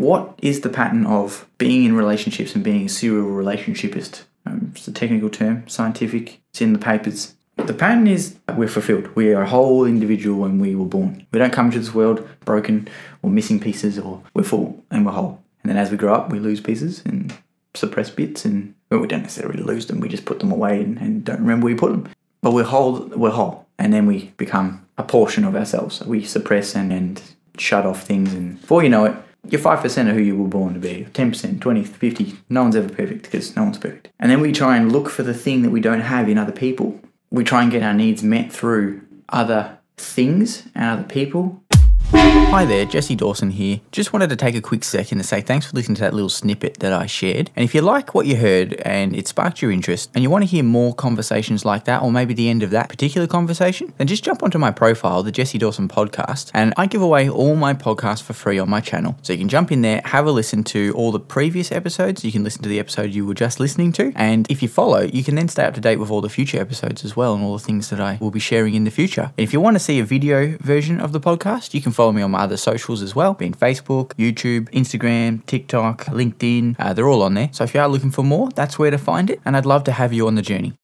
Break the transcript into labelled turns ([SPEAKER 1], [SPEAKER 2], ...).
[SPEAKER 1] what is the pattern of being in relationships and being a serial relationshipist? Um, it's a technical term, scientific, it's in the papers. The pattern is we're fulfilled. We are a whole individual when we were born. We don't come into this world broken or missing pieces, or we're full and we're whole. And then as we grow up, we lose pieces and suppress bits, and well, we don't necessarily lose them. We just put them away and, and don't remember where we put them. But we're whole. We're whole, and then we become a portion of ourselves. We suppress and, and shut off things, and before you know it, you're 5% of who you were born to be 10%, 20, 50. No one's ever perfect because no one's perfect. And then we try and look for the thing that we don't have in other people. We try and get our needs met through other things and other people
[SPEAKER 2] Hi there, Jesse Dawson here. Just wanted to take a quick second to say thanks for listening to that little snippet that I shared. And if you like what you heard and it sparked your interest and you want to hear more conversations like that, or maybe the end of that particular conversation, then just jump onto my profile, the Jesse Dawson podcast, and I give away all my podcasts for free on my channel. So you can jump in there, have a listen to all the previous episodes. You can listen to the episode you were just listening to. And if you follow, you can then stay up to date with all the future episodes as well and all the things that I will be sharing in the future. And if you want to see a video version of the podcast, you can follow me on my other socials as well, being Facebook, YouTube, Instagram, TikTok, LinkedIn. Uh, they're all on there. So if you are looking for more, that's where to find it. And I'd love to have you on the journey.